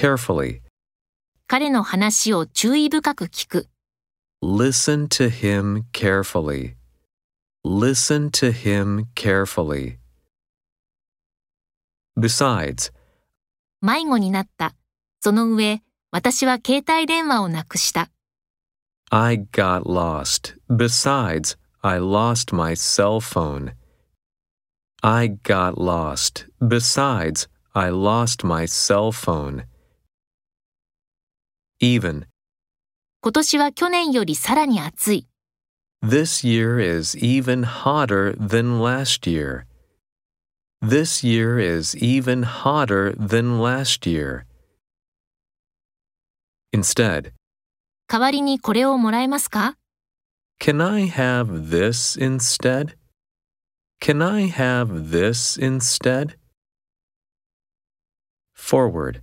carefully. 彼の話を注意深く聞く。Listen to him carefully. Listen to him carefully. Besides, 迷子になった。その上、私は携帯電話をなくした。I got lost. Besides, I lost my cell phone. I got lost. Besides, I lost my cell phone. Even. 今年は去年よりさらに暑い。 This year is even hotter than last year. This year is even hotter than last year. Instead, 代わりにこれをもらえますか can I have this instead? Can I have this instead? Forward.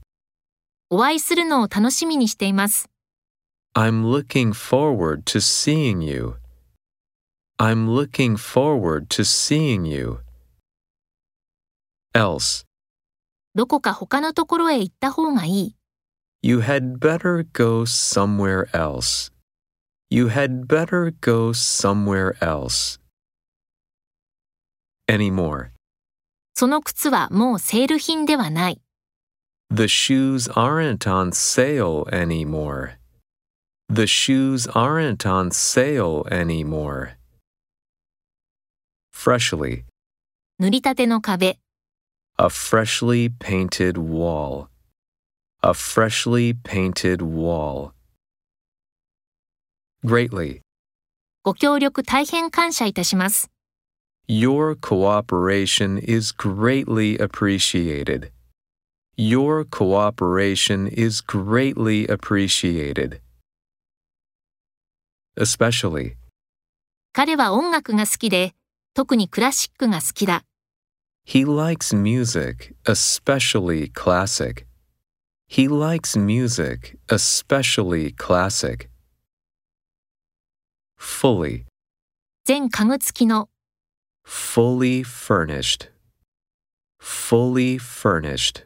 お会いするのを楽しみにしています。I'm looking forward to seeing you. I'm looking forward to seeing you. Else. どこか他のところへ行った方がいい。You had better go somewhere else. You had better go somewhere else. Anymore. その靴はもうセール品ではない。The shoes aren't on sale anymore. The shoes aren't on sale anymore. Freshly. 塗りたての壁。 A freshly painted wall. A freshly painted wall. Greatly. ご協力大変感謝いたします。 Your cooperation is greatly appreciated. Your cooperation is greatly appreciated. Especially. 彼は音楽が好きで、特にクラシックが好きだ。 He likes music, especially classic. He likes music, especially classic. Fully. 全家具付きの fully furnished, fully furnished.